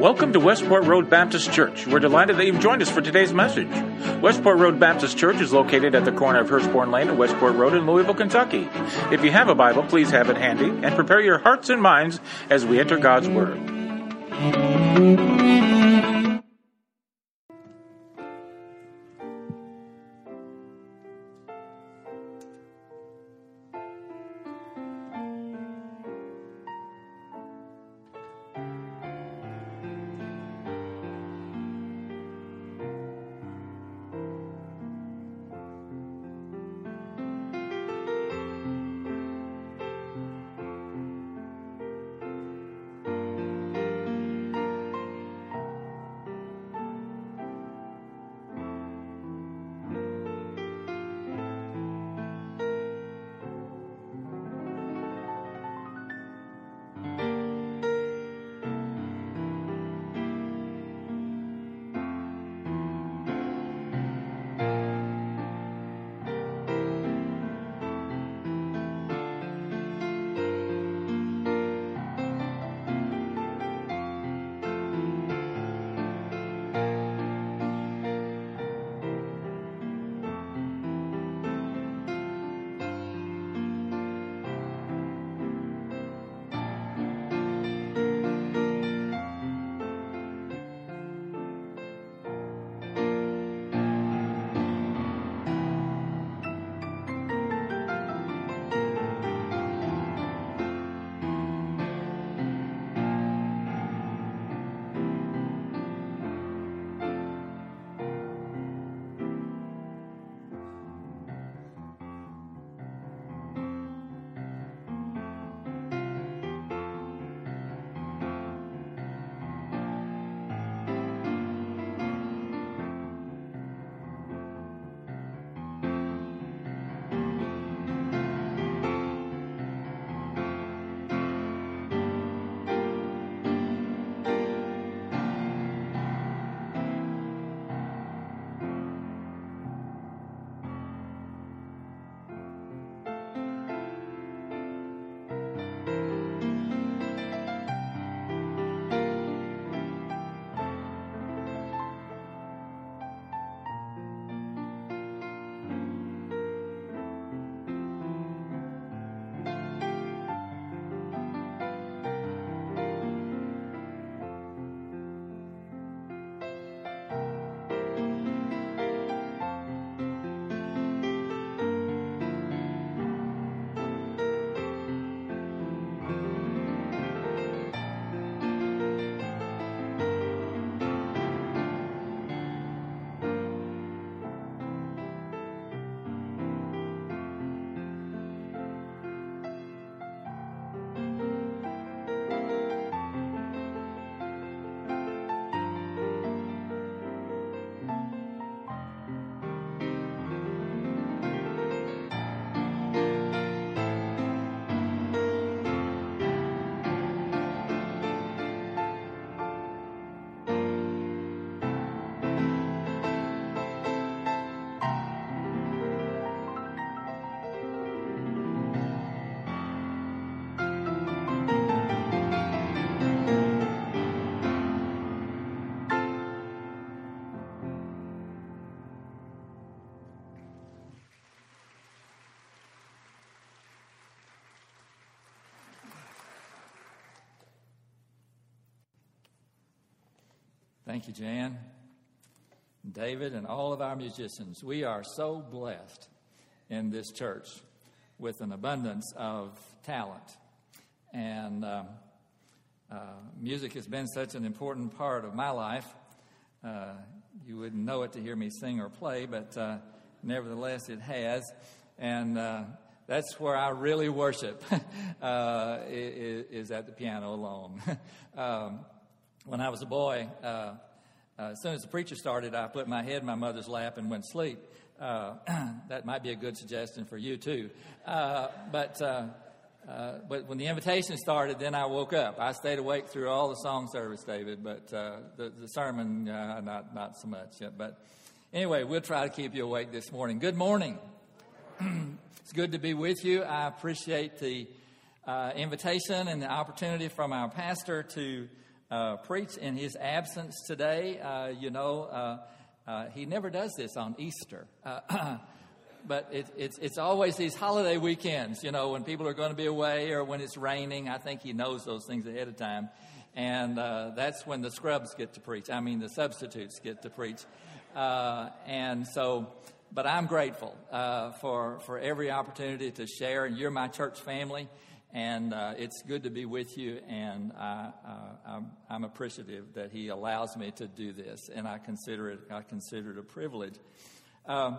Welcome to Westport Road Baptist Church. We're delighted that you've joined us for today's message. Westport Road Baptist Church is located at the corner of Hurstbourne Lane and Westport Road in Louisville, Kentucky. If you have a Bible, please have it handy and prepare your hearts and minds as we enter God's Word. Thank you, Jan, David, and all of our musicians. We are so blessed in this church with an abundance of talent. And um, uh, music has been such an important part of my life. Uh, you wouldn't know it to hear me sing or play, but uh, nevertheless, it has. And uh, that's where I really worship, uh, is, is, at the piano alone. um, when I was a boy, uh, uh, as soon as the preacher started, I put my head in my mother's lap and went to sleep. Uh, that might be a good suggestion for you too. Uh, but uh, uh, but when the invitation started, then I woke up. I stayed awake through all the song service, David, but the, the sermon not not so much. Yet. But anyway, we'll try to keep you awake this morning. Good morning. it's good to be with you. I appreciate the invitation and the opportunity from our pastor to uh, preach in his absence today. Uh, you know, uh, uh he never does this on Easter. Uh, but it, it's, it's always these holiday weekends, you know, when people are going to be away or when it's raining. I think he knows those things ahead of time. And uh, that's when the scrubs get to preach. I mean, the substitutes get to preach. and so but I'm grateful uh, for, for every opportunity to share. And you're my church family, and uh, it's good to be with you. And I, uh, I'm, I'm, appreciative that He allows me to do this, and I consider it I consider it a privilege. Um,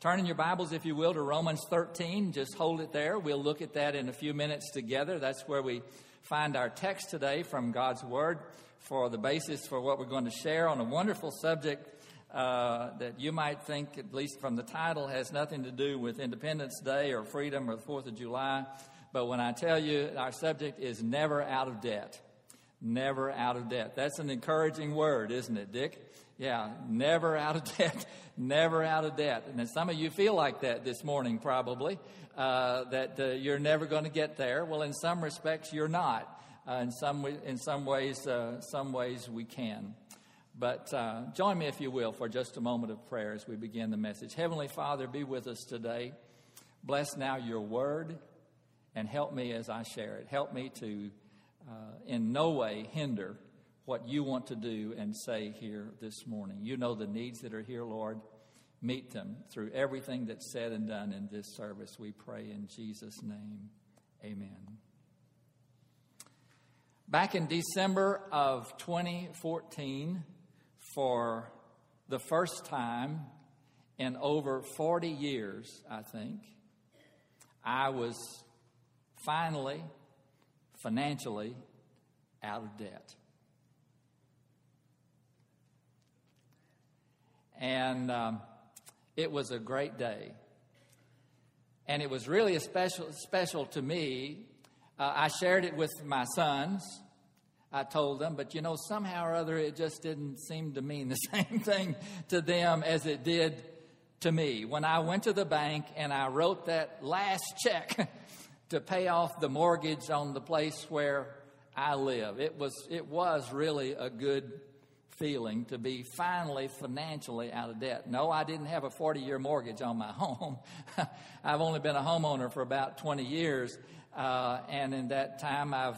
turn in your Bibles, if you will, to Romans 13. Just hold it there. We'll look at that in a few minutes together. That's where we find our text today from God's Word for the basis for what we're going to share on a wonderful subject uh, that you might think, at least from the title, has nothing to do with Independence Day or freedom or the 4th of July. But when I tell you our subject is never out of debt, never out of debt. That's an encouraging word, isn't it, Dick? Yeah, never out of debt, never out of debt. And some of you feel like that this morning, probably, uh, that uh, you're never going to get there. Well, in some respects, you're not. Uh, in some in some ways, uh, some ways we can. But uh, join me, if you will, for just a moment of prayer as we begin the message. Heavenly Father, be with us today. Bless now your word and help me as I share it. Help me to, uh, in no way, hinder what you want to do and say here this morning. You know the needs that are here, Lord. Meet them through everything that's said and done in this service. We pray in Jesus' name. Amen. Back in December of 2014, for the first time in over 40 years, I think, I was finally financially out of debt. And um, it was a great day. And it was really a special, special to me. Uh, I shared it with my sons I told them, but you know, somehow or other, it just didn't seem to mean the same thing to them as it did to me. When I went to the bank and I wrote that last check to pay off the mortgage on the place where I live, it was, it was really a good feeling to be finally financially out of debt. No, I didn't have a 40 year mortgage on my home. I've only been a homeowner for about 20 years. Uh, and in that time, I've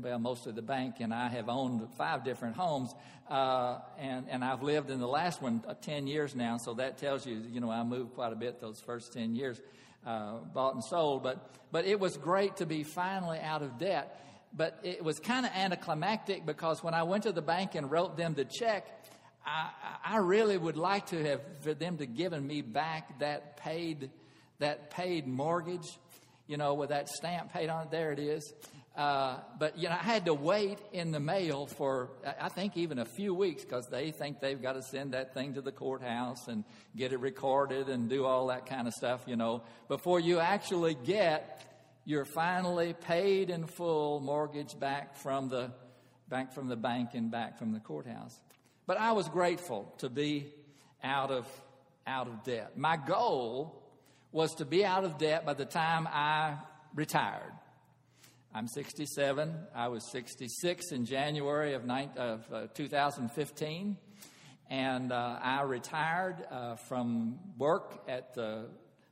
well, mostly the bank, and I have owned five different homes, uh, and and I've lived in the last one uh, ten years now. So that tells you, you know, I moved quite a bit those first ten years, uh, bought and sold. But but it was great to be finally out of debt. But it was kind of anticlimactic because when I went to the bank and wrote them the check, I, I really would like to have for them to given me back that paid that paid mortgage, you know, with that stamp paid on it. There it is. Uh, but you know, I had to wait in the mail for I think even a few weeks because they think they've got to send that thing to the courthouse and get it recorded and do all that kind of stuff, you know, before you actually get your finally paid in full mortgage back from the back from the bank and back from the courthouse. But I was grateful to be out of out of debt. My goal was to be out of debt by the time I retired. I'm 67. I was 66 in January of, of uh, 2015. And uh, I retired uh, from work at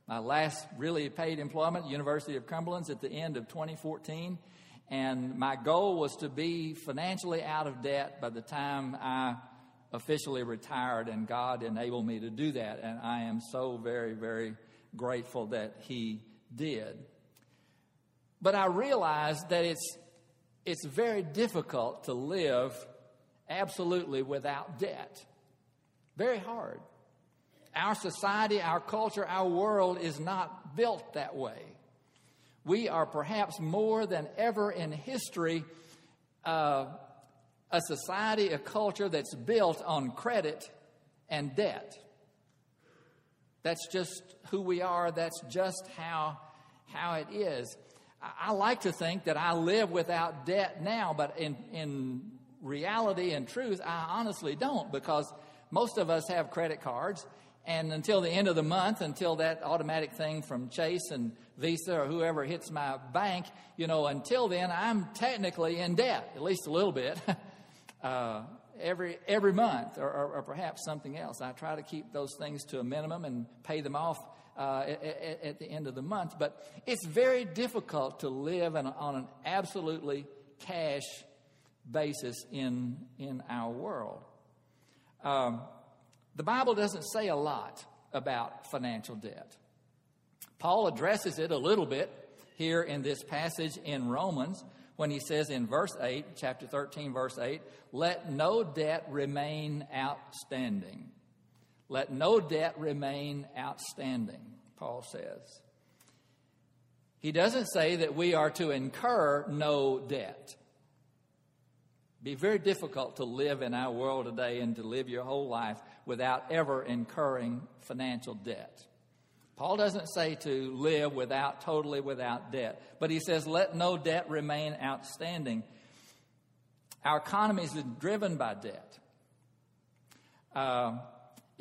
my last really paid employment, University of Cumberlands, at the end of 2014. And my goal was to be financially out of debt by the time I officially retired, and God enabled me to do that. And I am so very, very grateful that He did. But I realize that it's, it's very difficult to live absolutely without debt. Very hard. Our society, our culture, our world is not built that way. We are perhaps more than ever in history uh, a society, a culture that's built on credit and debt. That's just who we are. That's just how, how it is. I like to think that I live without debt now, but in, in reality and truth, I honestly don't because most of us have credit cards. And until the end of the month, until that automatic thing from Chase and Visa or whoever hits my bank, you know, until then, I'm technically in debt, at least a little bit. uh, every, every month or, or, or, perhaps something else. I try to keep those things to a minimum and pay them off uh, at, at, the end of the month. But it's very difficult to live on, on an absolutely cash basis in, in our world. Um, the Bible doesn't say a lot about financial debt. Paul addresses it a little bit here in this passage in Romans when he says in verse 8, chapter 13, verse 8, let no debt remain outstanding. Let no debt remain outstanding, Paul says. He doesn't say that we are to incur no debt. It'd be very difficult to live in our world today and to live your whole life without ever incurring financial debt. Paul doesn't say to live without, totally without debt, but he says, let no debt remain outstanding. Our economy is driven by debt. Uh,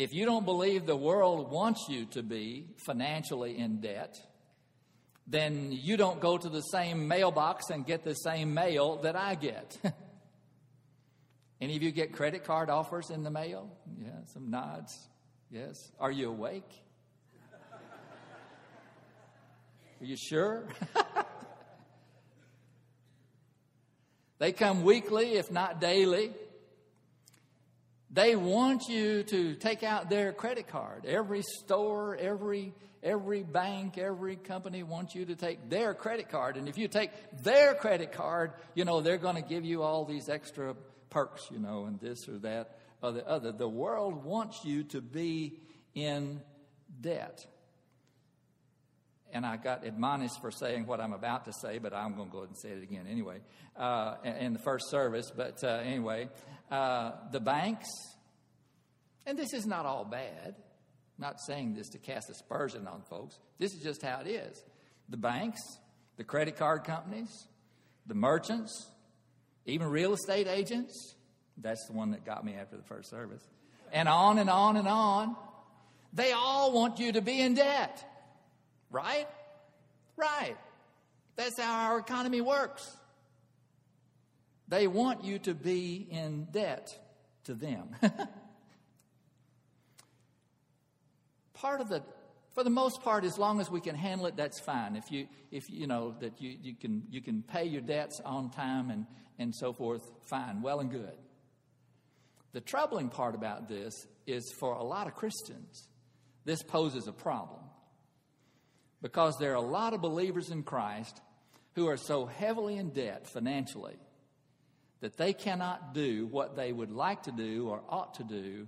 if you don't believe the world wants you to be financially in debt, then you don't go to the same mailbox and get the same mail that I get. Any of you get credit card offers in the mail? Yeah, some nods. Yes. Are you awake? Are you sure? they come weekly, if not daily. They want you to take out their credit card. Every store, every every bank, every company wants you to take their credit card. And if you take their credit card, you know, they're going to give you all these extra perks, you know, and this or that or the other. The world wants you to be in debt and I got admonished for saying what I'm about to say, but I'm going to go ahead and say it again anyway uh, in the first service. But uh, anyway, uh, the banks, and this is not all bad. I'm not saying this to cast aspersion on folks. This is just how it is. The banks, the credit card companies, the merchants, even real estate agents. That's the one that got me after the first service. And on and on and on. They all want you to be in debt. Right? Right. That's how our economy works. They want you to be in debt to them. part of the for the most part as long as we can handle it that's fine. If you if you know that you, you can you can pay your debts on time and and so forth fine well and good. The troubling part about this is for a lot of christians this poses a problem. Because there are a lot of believers in Christ who are so heavily in debt financially that they cannot do what they would like to do or ought to do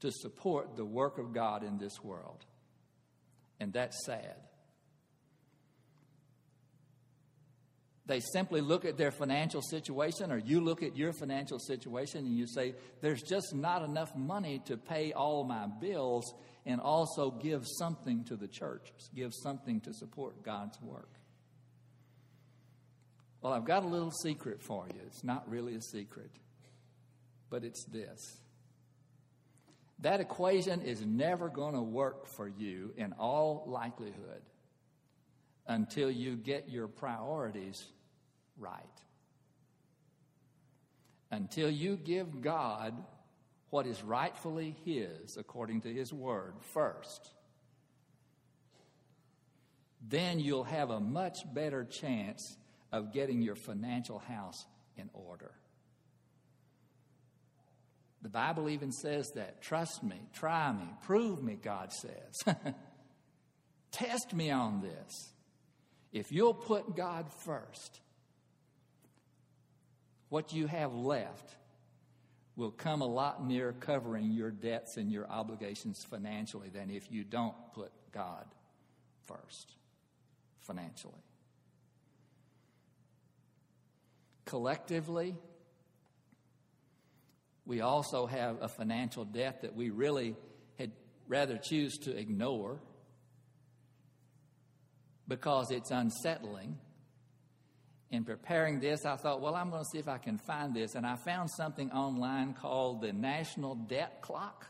to support the work of God in this world. And that's sad. They simply look at their financial situation, or you look at your financial situation and you say, There's just not enough money to pay all my bills and also give something to the church, give something to support God's work. Well, I've got a little secret for you. It's not really a secret, but it's this. That equation is never going to work for you in all likelihood until you get your priorities right. Until you give God what is rightfully His according to His Word first, then you'll have a much better chance of getting your financial house in order. The Bible even says that. Trust me, try me, prove me, God says. Test me on this. If you'll put God first, what you have left will come a lot nearer covering your debts and your obligations financially than if you don't put God first financially. Collectively, we also have a financial debt that we really had rather choose to ignore because it's unsettling in preparing this, I thought, well, I'm going to see if I can find this. And I found something online called the National Debt Clock.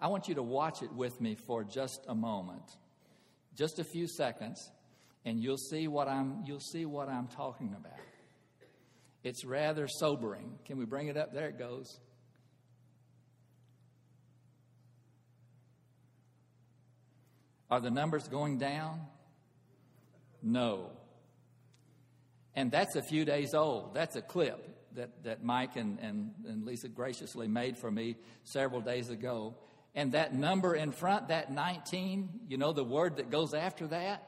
I want you to watch it with me for just a moment, just a few seconds, and you'll see what I'm, you'll see what I'm talking about. It's rather sobering. Can we bring it up? There it goes. Are the numbers going down? No. And that's a few days old. That's a clip that, that Mike and, and, and Lisa graciously made for me several days ago. And that number in front, that 19, you know the word that goes after that?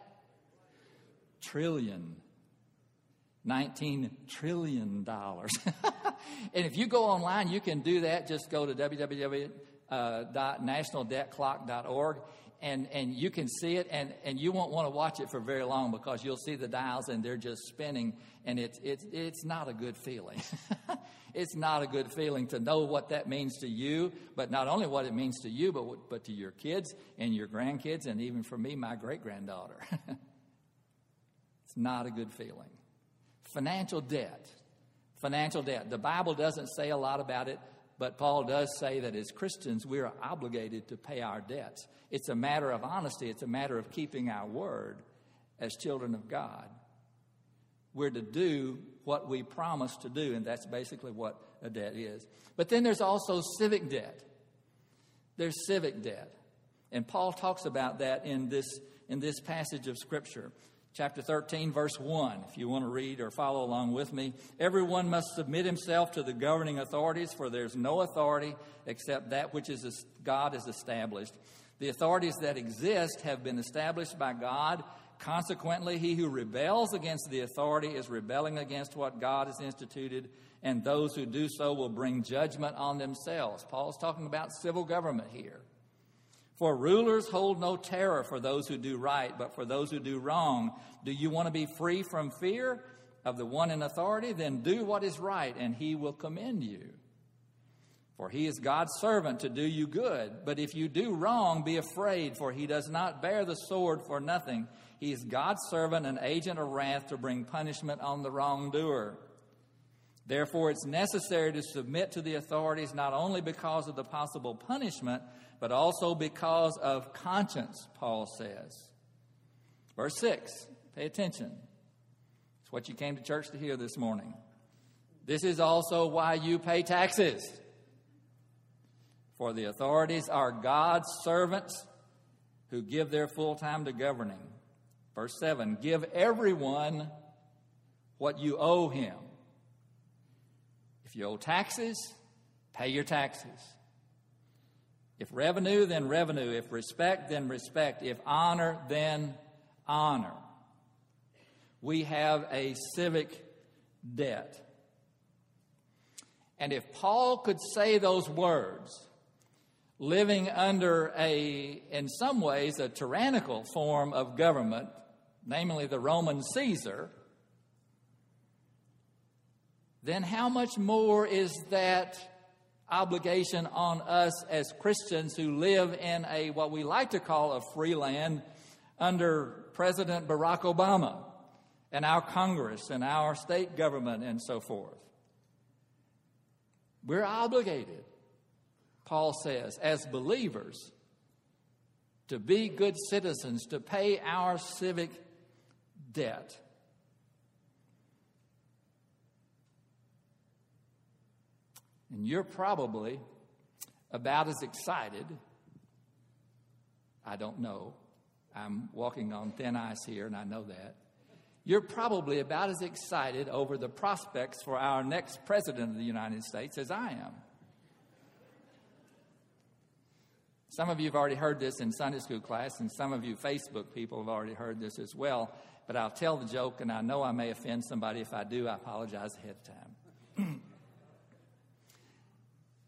Trillion. 19 trillion dollars. and if you go online, you can do that. Just go to www.nationaldebtclock.org and, and you can see it, and, and you won't want to watch it for very long because you'll see the dials and they're just spinning, and it's, it's, it's not a good feeling. it's not a good feeling to know what that means to you, but not only what it means to you, but, but to your kids and your grandkids, and even for me, my great granddaughter. it's not a good feeling. Financial debt. Financial debt. The Bible doesn't say a lot about it, but Paul does say that as Christians, we are obligated to pay our debts. It's a matter of honesty, it's a matter of keeping our word as children of God. We're to do what we promise to do, and that's basically what a debt is. But then there's also civic debt. There's civic debt. And Paul talks about that in this, in this passage of Scripture chapter 13, verse 1, if you want to read or follow along with me. Everyone must submit himself to the governing authorities, for there's no authority except that which is God has established. The authorities that exist have been established by God. Consequently, he who rebels against the authority is rebelling against what God has instituted, and those who do so will bring judgment on themselves. Paul's talking about civil government here. For rulers hold no terror for those who do right, but for those who do wrong. Do you want to be free from fear of the one in authority? Then do what is right, and he will commend you. For he is God's servant to do you good. But if you do wrong, be afraid, for he does not bear the sword for nothing. He is God's servant, an agent of wrath to bring punishment on the wrongdoer. Therefore, it's necessary to submit to the authorities not only because of the possible punishment, but also because of conscience, Paul says. Verse 6, pay attention. It's what you came to church to hear this morning. This is also why you pay taxes. For the authorities are God's servants who give their full time to governing. Verse 7 Give everyone what you owe him. If you owe taxes, pay your taxes. If revenue, then revenue. If respect, then respect. If honor, then honor. We have a civic debt. And if Paul could say those words, living under a, in some ways, a tyrannical form of government, namely the Roman Caesar, then how much more is that obligation on us as Christians who live in a what we like to call a free land under President Barack Obama and our Congress and our state government and so forth. We're obligated, Paul says, as believers to be good citizens, to pay our civic debt. And you're probably about as excited. I don't know. I'm walking on thin ice here, and I know that. You're probably about as excited over the prospects for our next president of the United States as I am. Some of you have already heard this in Sunday school class, and some of you Facebook people have already heard this as well. But I'll tell the joke, and I know I may offend somebody. If I do, I apologize ahead of time.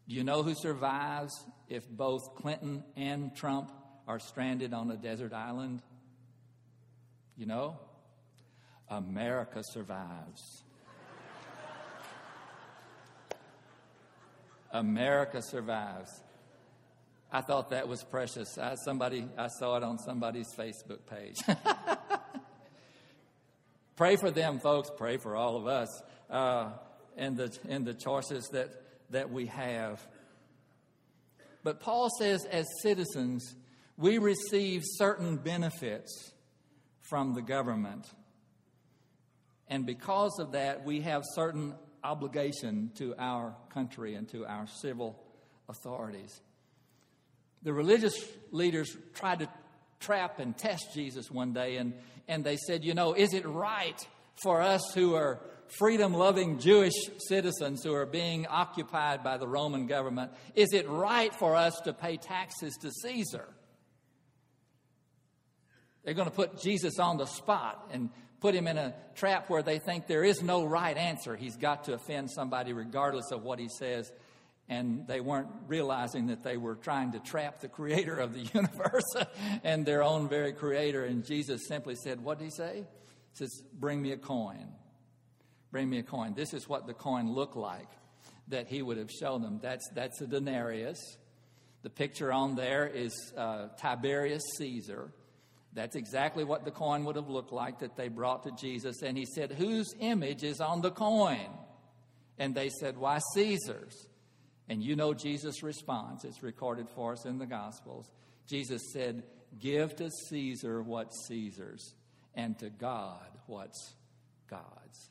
Do you know who survives if both Clinton and Trump are stranded on a desert island? You know? America survives. America survives. I thought that was precious. I, somebody, I saw it on somebody's Facebook page. Pray for them, folks. Pray for all of us uh, and the and the choices that that we have. But Paul says, as citizens, we receive certain benefits from the government. And because of that, we have certain obligation to our country and to our civil authorities. The religious leaders tried to trap and test Jesus one day, and, and they said, You know, is it right for us who are freedom loving Jewish citizens who are being occupied by the Roman government, is it right for us to pay taxes to Caesar? They're going to put Jesus on the spot and put him in a trap where they think there is no right answer. He's got to offend somebody regardless of what he says. And they weren't realizing that they were trying to trap the creator of the universe and their own very creator. And Jesus simply said, What did he say? He says, Bring me a coin. Bring me a coin. This is what the coin looked like that he would have shown them. That's, that's a denarius. The picture on there is uh, Tiberius Caesar. That's exactly what the coin would have looked like that they brought to Jesus. And he said, Whose image is on the coin? And they said, Why, Caesar's. And you know Jesus' response. It's recorded for us in the Gospels. Jesus said, Give to Caesar what's Caesar's, and to God what's God's.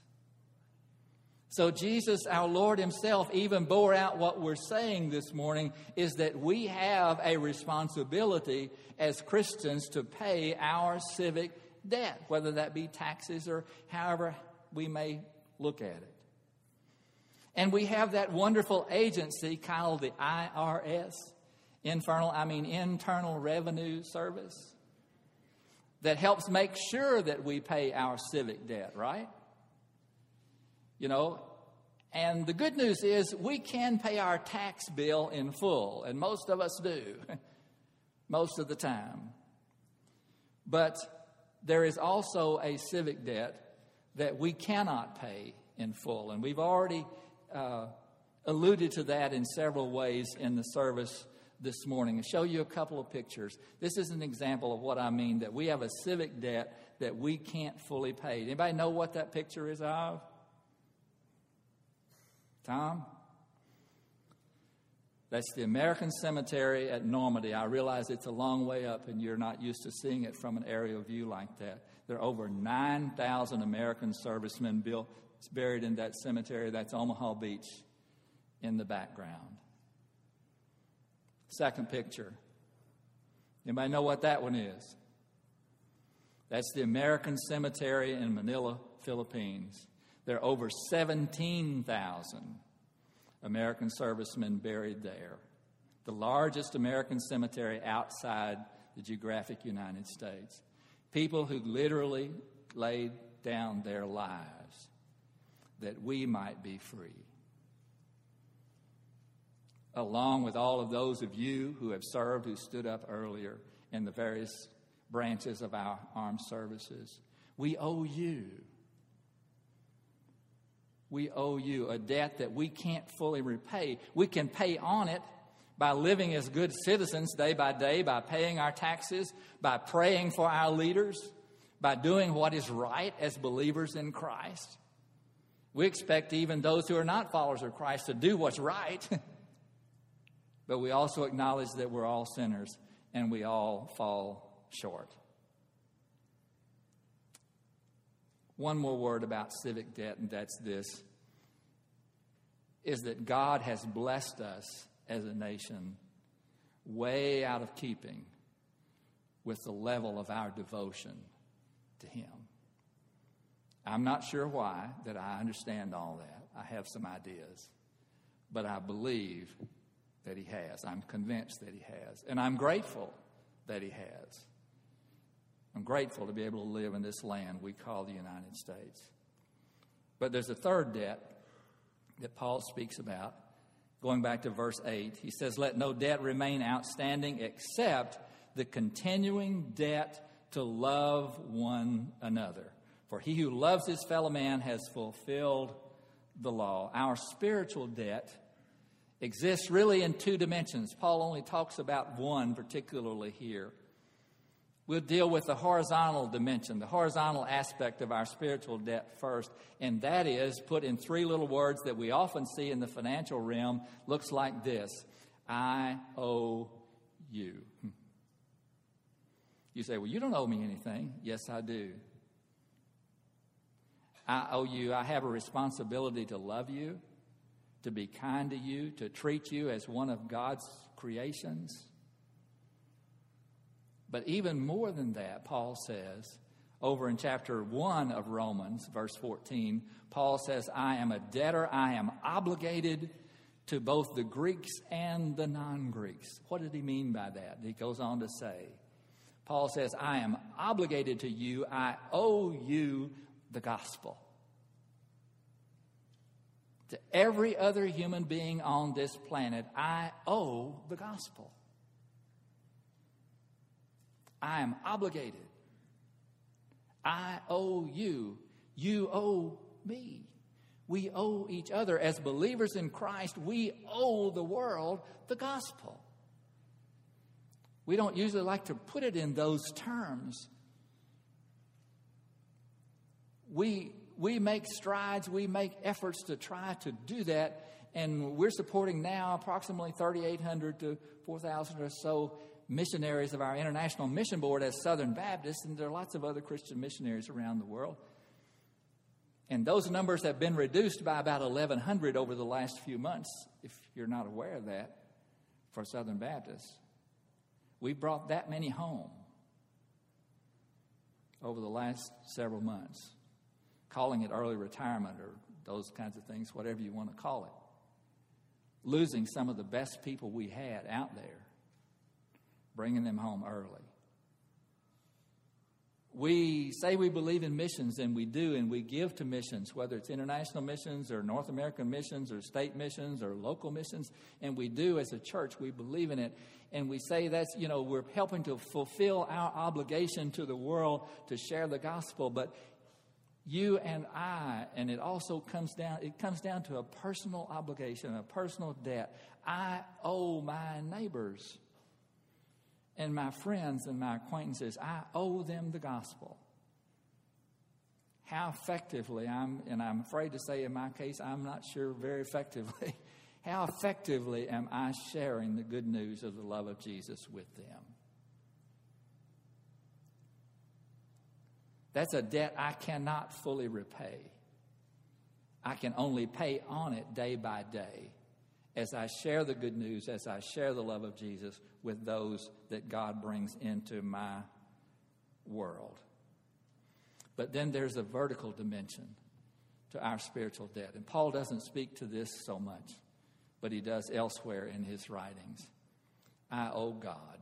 So, Jesus, our Lord Himself, even bore out what we're saying this morning is that we have a responsibility as Christians to pay our civic debt, whether that be taxes or however we may look at it. And we have that wonderful agency called the IRS, Infernal, I mean Internal Revenue Service, that helps make sure that we pay our civic debt, right? You know, and the good news is we can pay our tax bill in full, and most of us do, most of the time. But there is also a civic debt that we cannot pay in full, and we've already uh, alluded to that in several ways in the service this morning. I'll show you a couple of pictures. This is an example of what I mean that we have a civic debt that we can't fully pay. Anybody know what that picture is of? Tom? That's the American Cemetery at Normandy. I realize it's a long way up and you're not used to seeing it from an aerial view like that. There are over 9,000 American servicemen built, buried in that cemetery. That's Omaha Beach in the background. Second picture. Anybody know what that one is? That's the American Cemetery in Manila, Philippines. There are over 17,000 American servicemen buried there, the largest American cemetery outside the geographic United States. People who literally laid down their lives that we might be free. Along with all of those of you who have served, who stood up earlier in the various branches of our armed services, we owe you we owe you, a debt that we can't fully repay. We can pay on it by living as good citizens day by day, by paying our taxes, by praying for our leaders, by doing what is right as believers in Christ. We expect even those who are not followers of Christ to do what's right. but we also acknowledge that we're all sinners and we all fall short. One more word about civic debt, and that's this is that God has blessed us as a nation way out of keeping with the level of our devotion to Him. I'm not sure why that I understand all that. I have some ideas. But I believe that He has. I'm convinced that He has. And I'm grateful that He has. I'm grateful to be able to live in this land we call the United States. But there's a third debt that Paul speaks about. Going back to verse 8, he says, Let no debt remain outstanding except the continuing debt to love one another. For he who loves his fellow man has fulfilled the law. Our spiritual debt exists really in two dimensions. Paul only talks about one particularly here. We'll deal with the horizontal dimension, the horizontal aspect of our spiritual debt first, and that is put in three little words that we often see in the financial realm. Looks like this I owe you. Hmm. You say, Well, you don't owe me anything. Yes, I do. I owe you, I have a responsibility to love you, to be kind to you, to treat you as one of God's creations. But even more than that, Paul says, over in chapter 1 of Romans, verse 14, Paul says, I am a debtor, I am obligated to both the Greeks and the non Greeks. What did he mean by that? He goes on to say, Paul says, I am obligated to you, I owe you the gospel. To every other human being on this planet, I owe the gospel. I am obligated. I owe you. You owe me. We owe each other. As believers in Christ, we owe the world the gospel. We don't usually like to put it in those terms. We, we make strides, we make efforts to try to do that, and we're supporting now approximately 3,800 to 4,000 or so missionaries of our International Mission Board as Southern Baptists, and there are lots of other Christian missionaries around the world. And those numbers have been reduced by about 1,100 over the last few months, if you're not aware of that, for Southern Baptists. We brought that many home over the last several months, calling it early retirement or those kinds of things, whatever you want to call it. Losing some of the best people we had out there bringing them home early. We say we believe in missions, and we do, and we give to missions, whether it's international missions or North American missions or state missions or local missions, and we do as a church. We believe in it, and we say that's, you know, we're helping to fulfill our obligation to the world to share the gospel. But you and I, and it also comes down, it comes down to a personal obligation, a personal debt. I owe my neighbors and my friends and my acquaintances, I owe them the gospel. How effectively, I'm, and I'm afraid to say in my case, I'm not sure very effectively, how effectively am I sharing the good news of the love of Jesus with them? That's a debt I cannot fully repay. I can only pay on it day by day as I share the good news, as I share the love of Jesus with those that God brings into my world. But then there's a vertical dimension to our spiritual debt. And Paul doesn't speak to this so much, but he does elsewhere in his writings. I owe God.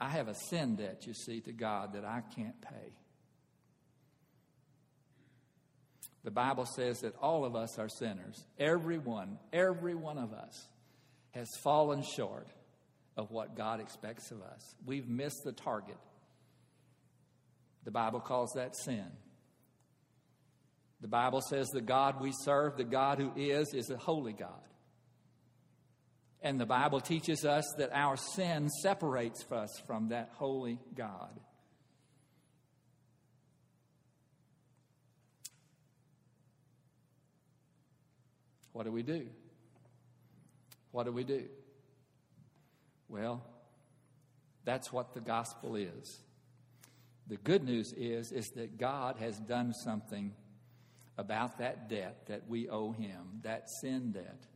I have a sin debt, you see, to God that I can't pay. The Bible says that all of us are sinners. Every one, every one of us has fallen short of what God expects of us. We've missed the target. The Bible calls that sin. The Bible says the God we serve, the God who is, is a holy God. And the Bible teaches us that our sin separates us from that holy God. What do we do? What do we do? Well, that's what the gospel is. The good news is is that God has done something about that debt that we owe him, that sin debt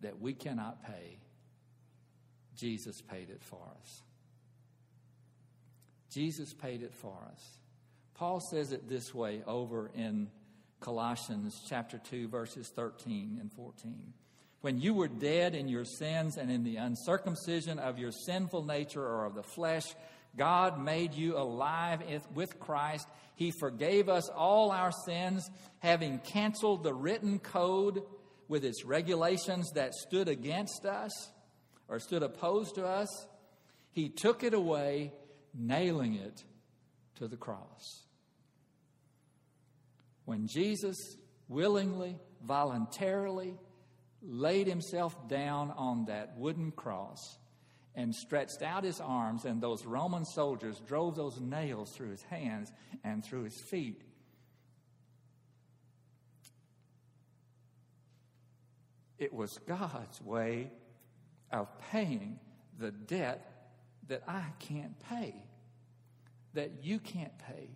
that we cannot pay. Jesus paid it for us. Jesus paid it for us. Paul says it this way over in Colossians chapter 2 verses 13 and 14. When you were dead in your sins and in the uncircumcision of your sinful nature or of the flesh, God made you alive with Christ. He forgave us all our sins, having canceled the written code with its regulations that stood against us or stood opposed to us. He took it away, nailing it to the cross. When Jesus willingly, voluntarily laid himself down on that wooden cross and stretched out his arms, and those Roman soldiers drove those nails through his hands and through his feet. It was God's way of paying the debt that I can't pay. that you can't pay.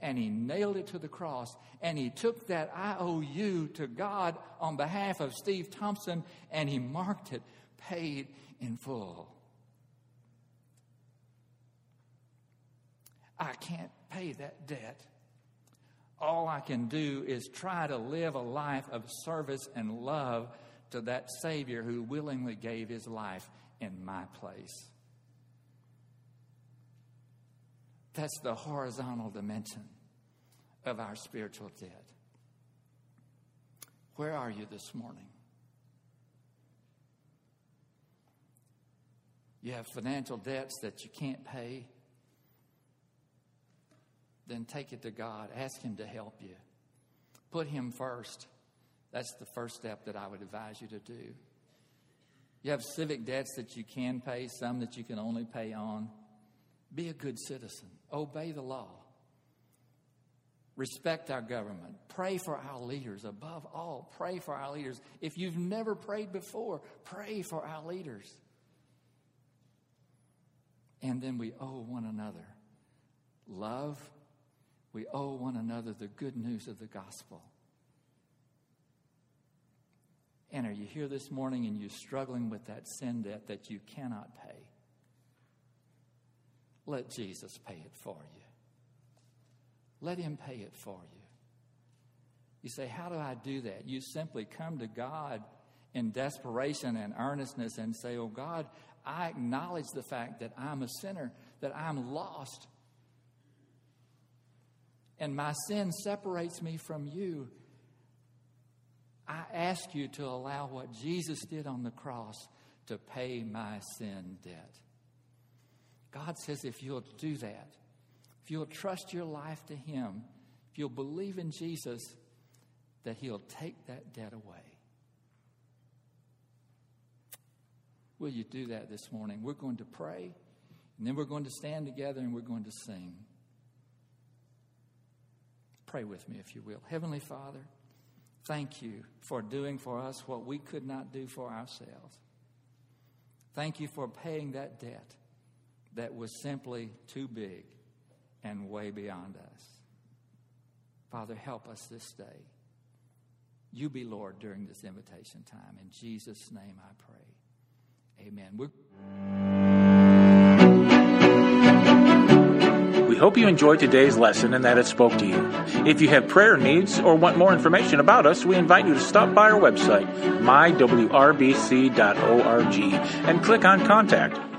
And he nailed it to the cross. And he took that IOU to God on behalf of Steve Thompson and he marked it paid in full. I can't pay that debt. All I can do is try to live a life of service and love to that Savior who willingly gave his life in my place. That's the horizontal dimension of our spiritual debt. Where are you this morning? You have financial debts that you can't pay. Then take it to God. Ask Him to help you. Put Him first. That's the first step that I would advise you to do. You have civic debts that you can pay, some that you can only pay on. Be a good citizen, obey the law, respect our government, pray for our leaders. Above all, pray for our leaders. If you've never prayed before, pray for our leaders. And then we owe one another love. We owe one another the good news of the gospel. And are you here this morning and you're struggling with that sin debt that you cannot pay? Let Jesus pay it for you. Let Him pay it for you. You say, How do I do that? You simply come to God in desperation and earnestness and say, Oh God, I acknowledge the fact that I'm a sinner, that I'm lost. And my sin separates me from you. I ask you to allow what Jesus did on the cross to pay my sin debt. God says if you'll do that, if you'll trust your life to Him, if you'll believe in Jesus, that He'll take that debt away. Will you do that this morning? We're going to pray, and then we're going to stand together and we're going to sing. Pray with me, if you will. Heavenly Father, thank you for doing for us what we could not do for ourselves. Thank you for paying that debt that was simply too big and way beyond us. Father, help us this day. You be Lord during this invitation time. In Jesus' name I pray. Amen. We're- We hope you enjoyed today's lesson and that it spoke to you. If you have prayer needs or want more information about us, we invite you to stop by our website, mywrbc.org, and click on Contact.